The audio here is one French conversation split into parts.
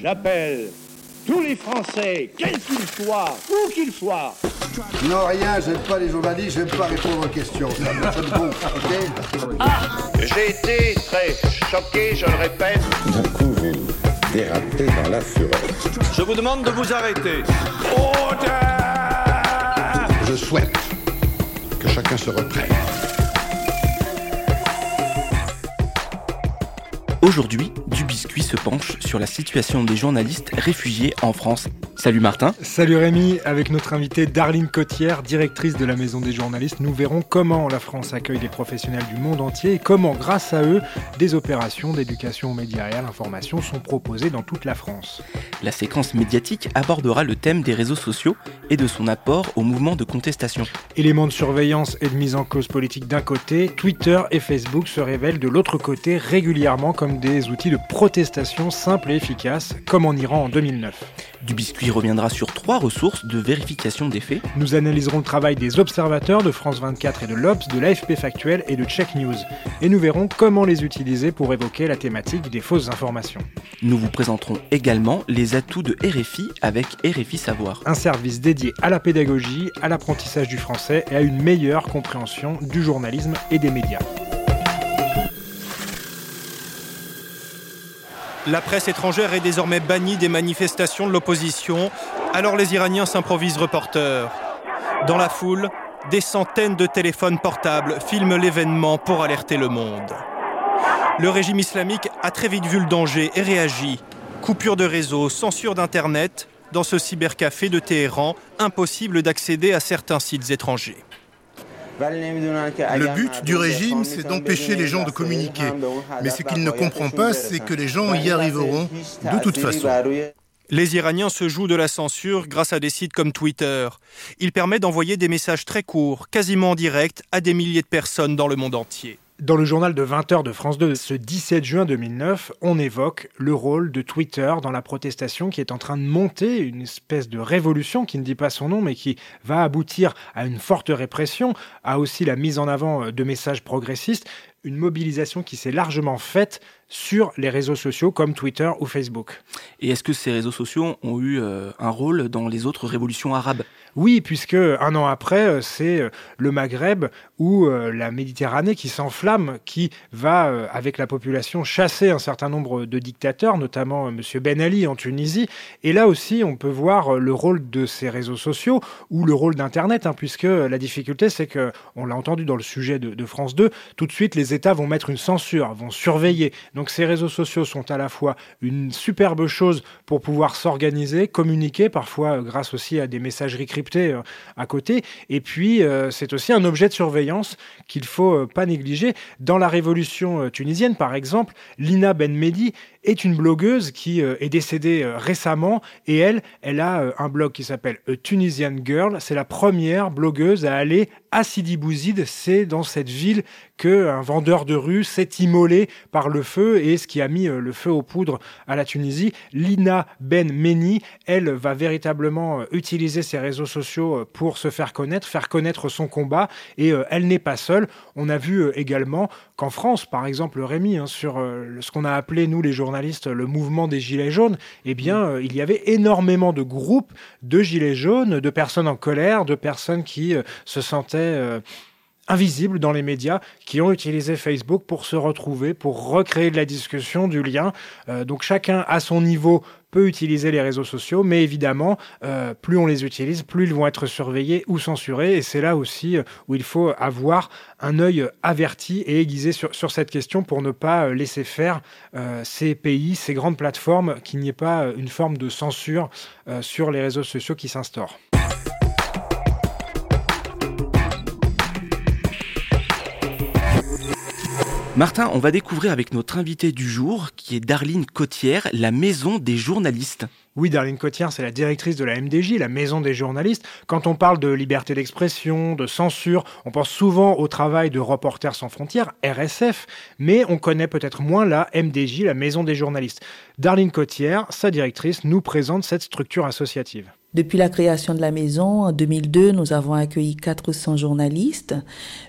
j'appelle tous les Français, quels qu'ils soient, où qu'ils soient. Non, rien, j'aime pas les journalistes, j'aime pas répondre aux questions. Ça me ok Ah J'ai été très choqué, je le répète. D'un coup, vous dérapez dans la fureur. Je vous demande de vous arrêter. Je souhaite que chacun se reprenne. Aujourd'hui, Du Biscuit se penche sur la situation des journalistes réfugiés en France. Salut Martin. Salut Rémi, avec notre invitée Darline Cotière, directrice de la Maison des journalistes, nous verrons comment la France accueille des professionnels du monde entier et comment, grâce à eux, des opérations d'éducation aux médias et à l'information sont proposées dans toute la France. La séquence médiatique abordera le thème des réseaux sociaux et de son apport au mouvement de contestation. Éléments de surveillance et de mise en cause politique d'un côté, Twitter et Facebook se révèlent de l'autre côté régulièrement comme des outils de protestation simples et efficaces, comme en Iran en 2009. Du Biscuit reviendra sur trois ressources de vérification des faits. Nous analyserons le travail des observateurs de France 24 et de l'Obs, de l'AFP Factuel et de Check News. Et nous verrons comment les utiliser pour évoquer la thématique des fausses informations. Nous vous présenterons également les atouts de RFI avec RFI Savoir. Un service dédié à la pédagogie, à l'apprentissage du français et à une meilleure compréhension du journalisme et des médias. La presse étrangère est désormais bannie des manifestations de l'opposition, alors les Iraniens s'improvisent reporters. Dans la foule, des centaines de téléphones portables filment l'événement pour alerter le monde. Le régime islamique a très vite vu le danger et réagit. Coupure de réseau, censure d'Internet. Dans ce cybercafé de Téhéran, impossible d'accéder à certains sites étrangers. Le but du régime, c'est d'empêcher les gens de communiquer. Mais ce qu'il ne comprend pas, c'est que les gens y arriveront de toute façon. Les Iraniens se jouent de la censure grâce à des sites comme Twitter. Il permet d'envoyer des messages très courts, quasiment en direct, à des milliers de personnes dans le monde entier. Dans le journal de 20h de France 2 ce 17 juin 2009, on évoque le rôle de Twitter dans la protestation qui est en train de monter, une espèce de révolution qui ne dit pas son nom mais qui va aboutir à une forte répression, à aussi la mise en avant de messages progressistes, une mobilisation qui s'est largement faite sur les réseaux sociaux comme Twitter ou Facebook. Et est-ce que ces réseaux sociaux ont eu euh, un rôle dans les autres révolutions arabes? Oui, puisque un an après, euh, c'est euh, le Maghreb ou euh, la Méditerranée qui s'enflamme, qui va, euh, avec la population, chasser un certain nombre de dictateurs, notamment M. Ben Ali en Tunisie. Et là aussi, on peut voir le rôle de ces réseaux sociaux ou le rôle d'Internet, hein, puisque la difficulté, c'est que, on l'a entendu dans le sujet de, de France 2, tout de suite, les États vont mettre une censure, vont surveiller. Donc ces réseaux sociaux sont à la fois une superbe chose pour pouvoir s'organiser, communiquer, parfois euh, grâce aussi à des messageries cryptées euh, à côté. Et puis, euh, c'est aussi un objet de surveillance qu'il faut euh, pas négliger. Dans la révolution tunisienne, par exemple, Lina Ben Mehdi est une blogueuse qui est décédée récemment et elle, elle a un blog qui s'appelle Tunisian Girl. C'est la première blogueuse à aller à Bouzid. C'est dans cette ville que un vendeur de rue s'est immolé par le feu et ce qui a mis euh, le feu aux poudres à la Tunisie. Lina Ben Meni, elle va véritablement euh, utiliser ses réseaux sociaux euh, pour se faire connaître, faire connaître son combat et elle n'est pas seule. On a vu également qu'en France, par exemple, Rémi, hein, sur ce qu'on a appelé, nous les journalistes, le mouvement des Gilets jaunes, eh bien, il y avait énormément de groupes de Gilets jaunes, de personnes en colère, de personnes qui se sentaient... euh, invisibles dans les médias qui ont utilisé Facebook pour se retrouver, pour recréer de la discussion, du lien. Euh, donc chacun à son niveau peut utiliser les réseaux sociaux, mais évidemment, euh, plus on les utilise, plus ils vont être surveillés ou censurés. Et c'est là aussi où il faut avoir un œil averti et aiguisé sur, cette question pour ne pas laisser faire ces pays, ces grandes plateformes, qu'il n'y ait pas une forme de censure sur les réseaux sociaux qui s'instaure. Martin, on va découvrir avec notre invité du jour, qui est Darline Cotière, la maison des journalistes. Oui, Darlene Cotière, c'est la directrice de la MDJ, la maison des journalistes. Quand on parle de liberté d'expression, de censure, on pense souvent au travail de Reporters sans frontières, RSF, mais on connaît peut-être moins la MDJ, la maison des journalistes. Darlene Cotière, sa directrice, nous présente cette structure associative. Depuis la création de la maison, en 2002, nous avons accueilli 400 journalistes.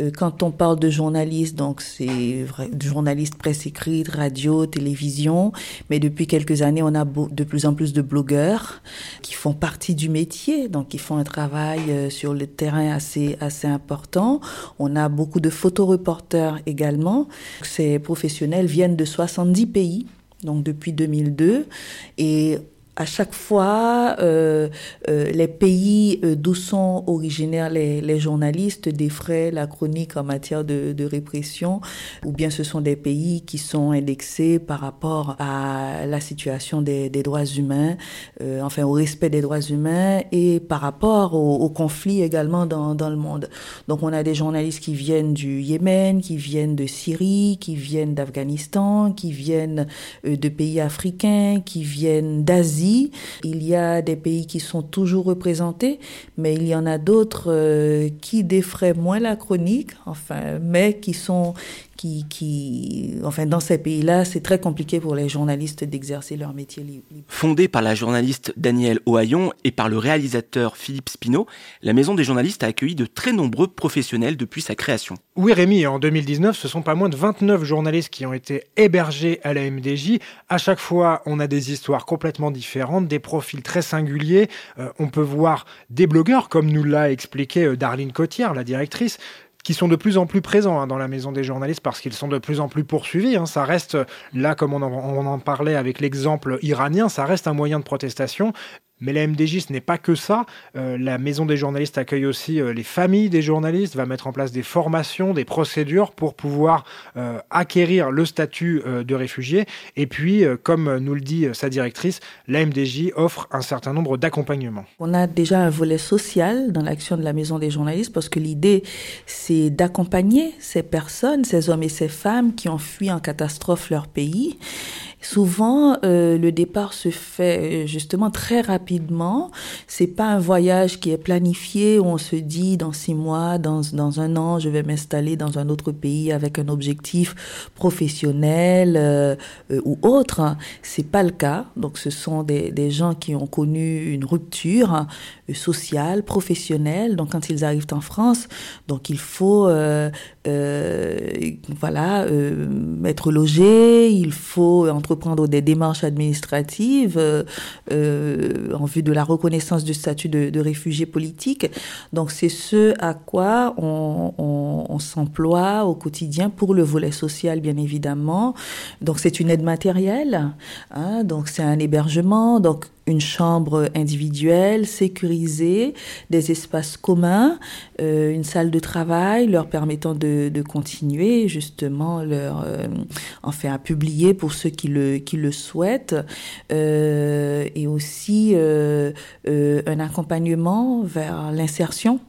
Euh, quand on parle de journalistes, donc c'est journalistes presse écrite, radio, télévision, mais depuis quelques années, on a de plus en plus de blogueurs qui font partie du métier, donc qui font un travail euh, sur le terrain assez assez important. On a beaucoup de photoreporters également. Ces professionnels viennent de 70 pays donc depuis 2002 et à chaque fois, euh, euh, les pays euh, d'où sont originaires les, les, journalistes défraient la chronique en matière de, de, répression, ou bien ce sont des pays qui sont indexés par rapport à la situation des, des droits humains, euh, enfin au respect des droits humains et par rapport au, au conflit également dans, dans, le monde. Donc on a des journalistes qui viennent du Yémen, qui viennent de Syrie, qui viennent d'Afghanistan, qui viennent euh, de pays africains, qui viennent d'Asie il y a des pays qui sont toujours représentés, mais il y en a d'autres euh, qui défraient moins la chronique, enfin, mais qui sont qui, qui, enfin, dans ces pays-là, c'est très compliqué pour les journalistes d'exercer leur métier libre. Fondée par la journaliste Danielle Ohaillon et par le réalisateur Philippe Spino, la Maison des journalistes a accueilli de très nombreux professionnels depuis sa création. Oui, Rémi, en 2019, ce sont pas moins de 29 journalistes qui ont été hébergés à la MDJ. À chaque fois, on a des histoires complètement différentes, des profils très singuliers. Euh, on peut voir des blogueurs, comme nous l'a expliqué euh, Darlene Cotière, la directrice, qui sont de plus en plus présents hein, dans la maison des journalistes parce qu'ils sont de plus en plus poursuivis. Hein. Ça reste, là, comme on en, on en parlait avec l'exemple iranien, ça reste un moyen de protestation. Mais la MDJ, ce n'est pas que ça. Euh, la Maison des journalistes accueille aussi euh, les familles des journalistes, va mettre en place des formations, des procédures pour pouvoir euh, acquérir le statut de réfugié. Et puis, comme nous le dit sa directrice, la MDJ offre un certain nombre d'accompagnements. On a déjà un volet social dans l'action de la Maison des journalistes parce que l'idée, c'est d'accompagner ces personnes, ces hommes et ces femmes qui ont fui en catastrophe leur pays Souvent, euh, le départ se fait justement très rapidement. C'est pas un voyage qui est planifié où on se dit dans six mois, dans, dans un an, je vais m'installer dans un autre pays avec un objectif professionnel euh, euh, ou autre. C'est pas le cas. Donc, ce sont des, des gens qui ont connu une rupture euh, sociale, professionnelle. Donc, quand ils arrivent en France, donc il faut, euh, euh, voilà, être logé. Il faut entre entreprendre des démarches administratives euh, euh, en vue de la reconnaissance du statut de, réfugié politique. Donc c'est ce à quoi on s'emploie au quotidien pour le volet social, bien évidemment. Donc c'est une aide matérielle, hein, donc c'est un hébergement. Donc une chambre individuelle, sécurisée, des espaces communs, euh, une salle de travail leur permettant de, continuer justement leur, euh, enfin à publier pour ceux qui le, qui le souhaitent, euh, et aussi euh, un accompagnement vers l'insertion.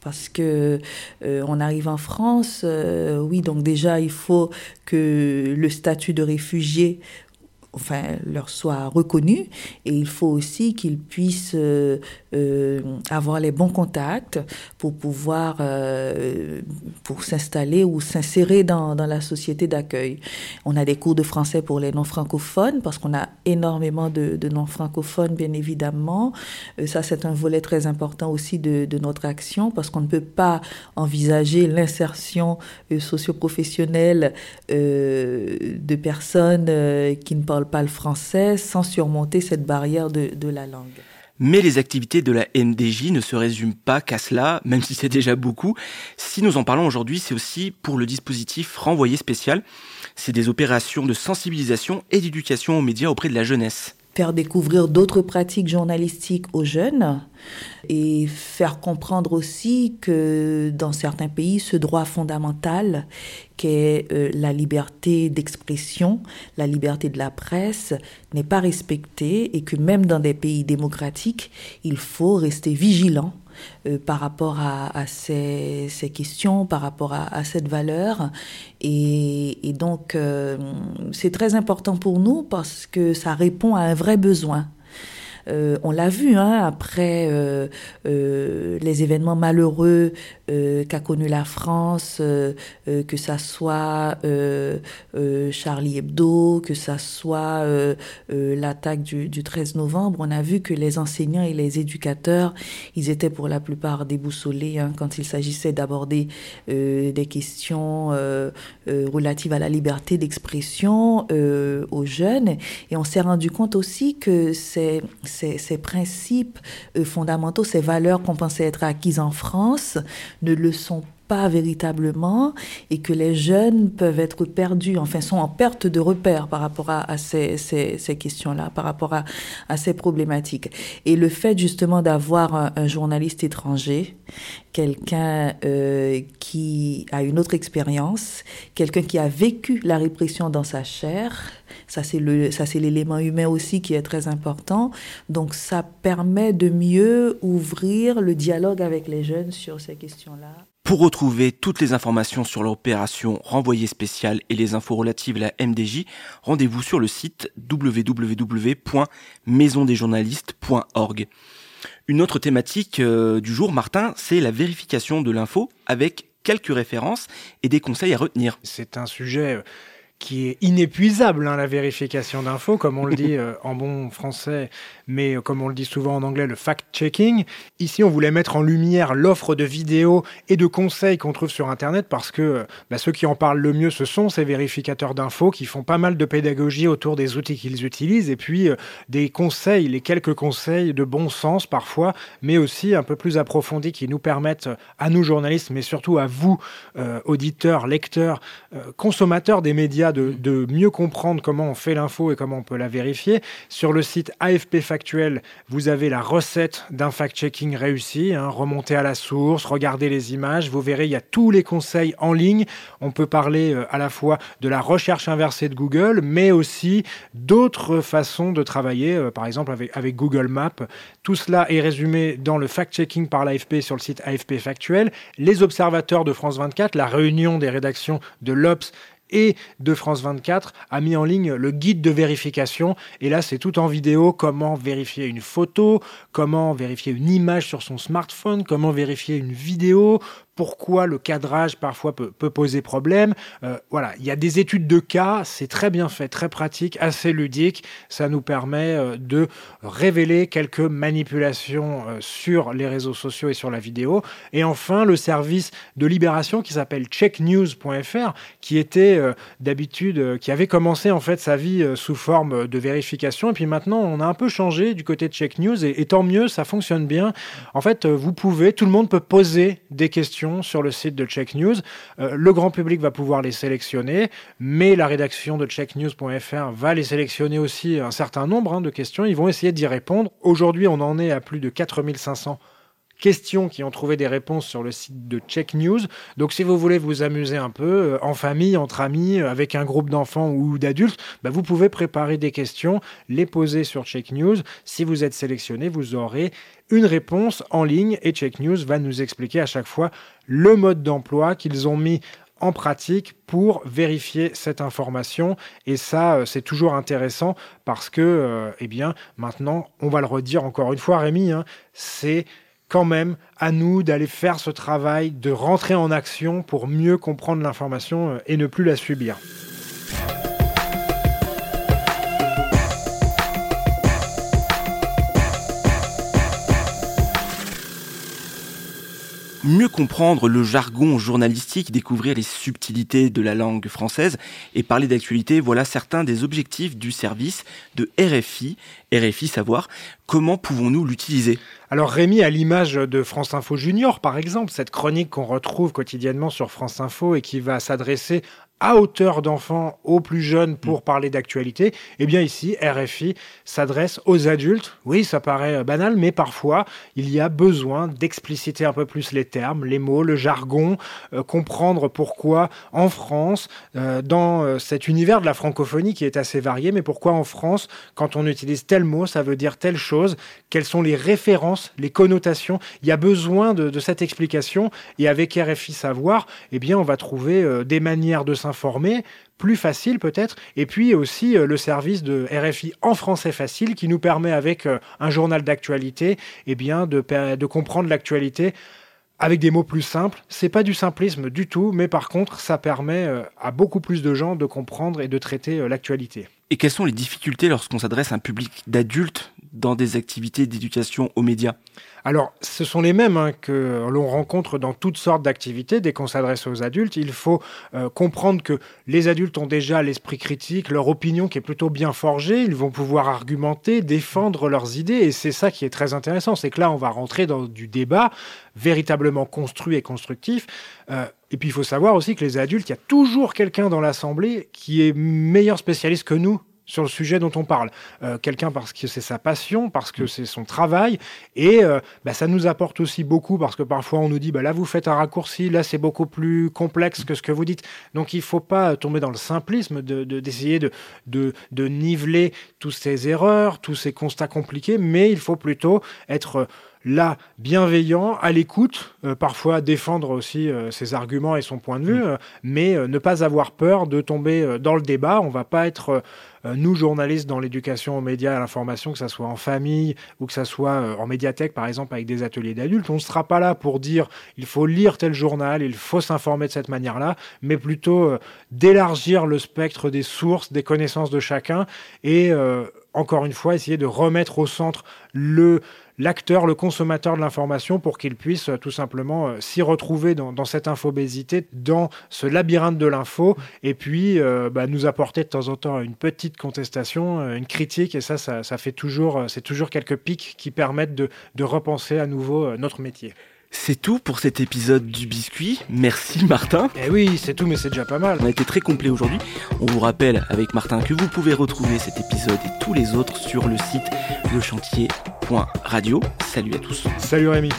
Parce que on arrive en France, oui, donc déjà il faut que le statut de réfugié enfin, leur soit reconnu. Et il faut aussi qu'ils puissent euh, euh, avoir les bons contacts pour pouvoir euh, pour s'installer ou s'insérer dans, dans la société d'accueil. On a des cours de français pour les non-francophones parce qu'on a énormément de, de non-francophones bien évidemment. Euh, ça c'est un volet très important aussi de, de notre action parce qu'on ne peut pas envisager l'insertion euh, socio-professionnelle euh, de personnes qui ne parlent pas le français sans surmonter cette barrière de, de la langue. Mais les activités de la MDJ ne se résument pas qu'à cela, même si c'est déjà beaucoup. Si nous en parlons aujourd'hui, c'est aussi pour le dispositif renvoyé spécial. C'est des opérations de sensibilisation et d'éducation aux médias auprès de la jeunesse faire découvrir d'autres pratiques journalistiques aux jeunes et faire comprendre aussi que dans certains pays, ce droit fondamental qu'est euh, la liberté d'expression, la liberté de la presse, n'est pas respecté et que même dans des pays démocratiques, il faut rester vigilant euh, par rapport à, à ces, ces, questions, par rapport à, à cette valeur. Et, et donc, euh, c'est très important pour nous parce que ça répond à un vrai besoin. On l'a vu hein, après les événements malheureux qu'a connu la France, que ça soit Charlie Hebdo, que ça soit l'attaque du, du 13 novembre, on a vu que les enseignants et les éducateurs, ils étaient pour la plupart déboussolés hein, quand il s'agissait d'aborder euh, des questions euh, euh, relatives à la liberté d'expression aux jeunes. Et on s'est rendu compte aussi que ces, ces, ces principes fondamentaux, ces valeurs qu'on pensait être acquises en France, ne le sont pas véritablement et que les jeunes peuvent être perdus, enfin sont en perte de repère par rapport à, ces, ces, questions-là, par rapport à, à, ces problématiques. Et le fait justement d'avoir un, journaliste étranger, quelqu'un euh, qui a une autre expérience, quelqu'un qui a vécu la répression dans sa chair, ça c'est l'élément humain aussi qui est très important. Donc ça permet de mieux ouvrir le dialogue avec les jeunes sur ces questions-là. Pour retrouver toutes les informations sur l'opération Renvoyé spécial et les infos relatives à la MDJ, rendez-vous sur le site www.maisondesjournalistes.org. Une autre thématique euh, du jour, Martin, c'est la vérification de l'info avec quelques références et des conseils à retenir. C'est un sujet euh, qui est inépuisable, hein, la vérification d'infos, comme on le dit euh, en bon français, mais euh, comme on le dit souvent en anglais, le fact-checking. Ici, on voulait mettre en lumière l'offre de vidéos et de conseils qu'on trouve sur Internet, parce que euh, bah, ceux qui en parlent le mieux, ce sont ces vérificateurs d'infos qui font pas mal de pédagogie autour des outils qu'ils utilisent, et puis des conseils, les quelques conseils de bon sens parfois, mais aussi un peu plus approfondis qui nous permettent, à nous journalistes, mais surtout à vous, auditeurs, lecteurs, consommateurs des médias, de, mieux comprendre comment on fait l'info et comment on peut la vérifier. Sur le site AFP Vous avez la recette d'un fact-checking réussi. Hein, remonter à la source, regarder les images. Vous verrez, il y a tous les conseils en ligne. On peut parler euh, à la fois de la recherche inversée de Google, mais aussi d'autres façons de travailler, euh, par exemple avec, avec Google Maps. Tout cela est résumé dans le fact-checking par l'AFP sur le site AFP Factuel. Les observateurs de France 24, la réunion des rédactions de l'Obs et de France 24 a mis en ligne le guide de vérification. Et là, c'est tout en vidéo comment vérifier une photo, comment vérifier une image sur son smartphone, comment vérifier une vidéo, pourquoi le cadrage parfois peut, poser problème. Euh, voilà, il y a des études de cas, c'est très bien fait, très pratique, assez ludique. Ça nous permet euh, de révéler quelques manipulations euh, sur les réseaux sociaux et sur la vidéo. Et enfin, le service de libération qui s'appelle checknews.fr, qui était d'habitude, qui avait commencé en fait sa vie sous forme de vérification. Et puis maintenant, on a un peu changé du côté de Check News. Et, et tant mieux, ça fonctionne bien. En fait, vous pouvez, tout le monde peut poser des questions sur le site de Check News. Euh, le grand public va pouvoir les sélectionner, mais la rédaction de checknews.fr va les sélectionner aussi un certain nombre hein, de questions. Ils vont essayer d'y répondre. Aujourd'hui, on en est à plus de 4500 questions qui ont trouvé des réponses sur le site de Check News. Donc si vous voulez vous amuser un peu, euh, en famille, entre amis, euh, avec un groupe d'enfants ou d'adultes, bah, vous pouvez préparer des questions, les poser sur Check News. Si vous êtes sélectionné, vous aurez une réponse en ligne et Check News va nous expliquer à chaque fois le mode d'emploi qu'ils ont mis en pratique pour vérifier cette information et ça euh, c'est toujours intéressant parce que eh bien maintenant on va le redire encore une fois Rémi hein, c'est quand même à nous d'aller faire ce travail, de rentrer en action pour mieux comprendre l'information euh, et ne plus la subir. Mieux comprendre le jargon journalistique, découvrir les subtilités de la langue française et parler d'actualité, voilà certains des objectifs du service de RFI. RFI, savoir comment pouvons-nous l'utiliser? Alors Rémi, à l'image de France Info Junior, par exemple, cette chronique qu'on retrouve quotidiennement sur France Info et qui va s'adresser à hauteur d'enfants aux plus jeunes pour mm. parler d'actualité, eh bien ici, RFI s'adresse aux adultes. Oui, ça paraît euh, banal, mais parfois, il y a besoin d'expliciter un peu plus les termes, les mots, le jargon, euh, comprendre pourquoi en France, euh, dans cet univers de la francophonie qui est assez varié, mais pourquoi en France, quand on utilise tel mot, ça veut dire telle chose, quelles sont les références, les connotations. Il y a besoin de, de cette explication, et avec RFI Savoir, eh bien, on va trouver des manières de s'informer plus facile peut-être, et puis aussi le service de RFI en français facile qui nous permet avec un journal d'actualité eh bien, de, de comprendre l'actualité avec des mots plus simples. C'est pas du simplisme du tout, mais par contre, ça permet euh, à beaucoup plus de gens de comprendre et de traiter euh, l'actualité. Et quelles sont les difficultés lorsqu'on s'adresse à un public d'adultes dans des activités d'éducation aux médias alors, ce sont les mêmes hein, que l'on rencontre dans toutes sortes d'activités dès qu'on s'adresse aux adultes. Il faut euh, comprendre que les adultes ont déjà l'esprit critique, leur opinion qui est plutôt bien forgée. Ils vont pouvoir argumenter, défendre leurs idées. Et c'est ça qui est très intéressant. C'est que là, on va rentrer dans du débat véritablement construit et constructif. Euh, et puis, il faut savoir aussi que les adultes, il y a toujours quelqu'un dans l'Assemblée qui est meilleur spécialiste que nous sur le sujet dont on parle. Euh, quelqu'un parce que c'est sa passion, parce que mm. c'est son travail, et euh, bah, ça nous apporte aussi beaucoup parce que parfois on nous dit bah, là vous faites un raccourci, là c'est beaucoup plus complexe que ce que vous dites. Donc il faut pas tomber dans le simplisme d'essayer de, de, de, niveler toutes ces erreurs, tous ces constats compliqués, mais il faut plutôt être là, bienveillant, à l'écoute, euh, parfois défendre aussi euh, ses arguments et son point de vue, mm. euh, mais ne pas avoir peur de tomber dans le débat. On va pas être, nous, journalistes, dans l'éducation aux médias et à l'information, que ce soit en famille ou que ce soit en médiathèque, par exemple, avec des ateliers d'adultes. On ne sera pas là pour dire il faut lire tel journal, il faut s'informer de cette manière-là, mais plutôt d'élargir le spectre des sources, des connaissances de chacun et encore une fois, essayer de remettre au centre le l'acteur, le consommateur de l'information pour qu'il puisse euh, tout simplement euh, s'y retrouver dans, cette infobésité, dans ce labyrinthe de l'info, et puis euh, bah, nous apporter de temps en temps une petite contestation, une critique, et ça, ça, fait toujours, c'est toujours quelques pics qui permettent de repenser à nouveau notre métier. C'est tout pour cet épisode du biscuit. Merci Martin. Eh oui, c'est tout, mais c'est déjà pas mal. On a été très complet aujourd'hui. On vous rappelle avec Martin que vous pouvez retrouver cet épisode et tous les autres sur le site lechantier.radio. Salut à tous. Salut Rémi.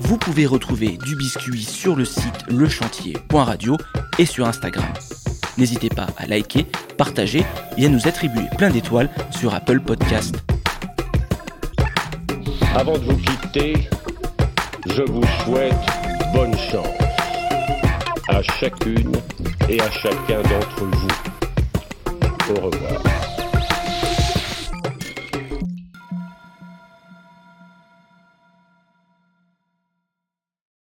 Vous pouvez retrouver du biscuit sur le site lechantier.radio et sur Instagram. N'hésitez pas à liker, partager et à nous attribuer plein d'étoiles sur Apple Podcast. Avant de vous quitter, je vous souhaite bonne chance à chacune et à chacun d'entre vous. Au revoir.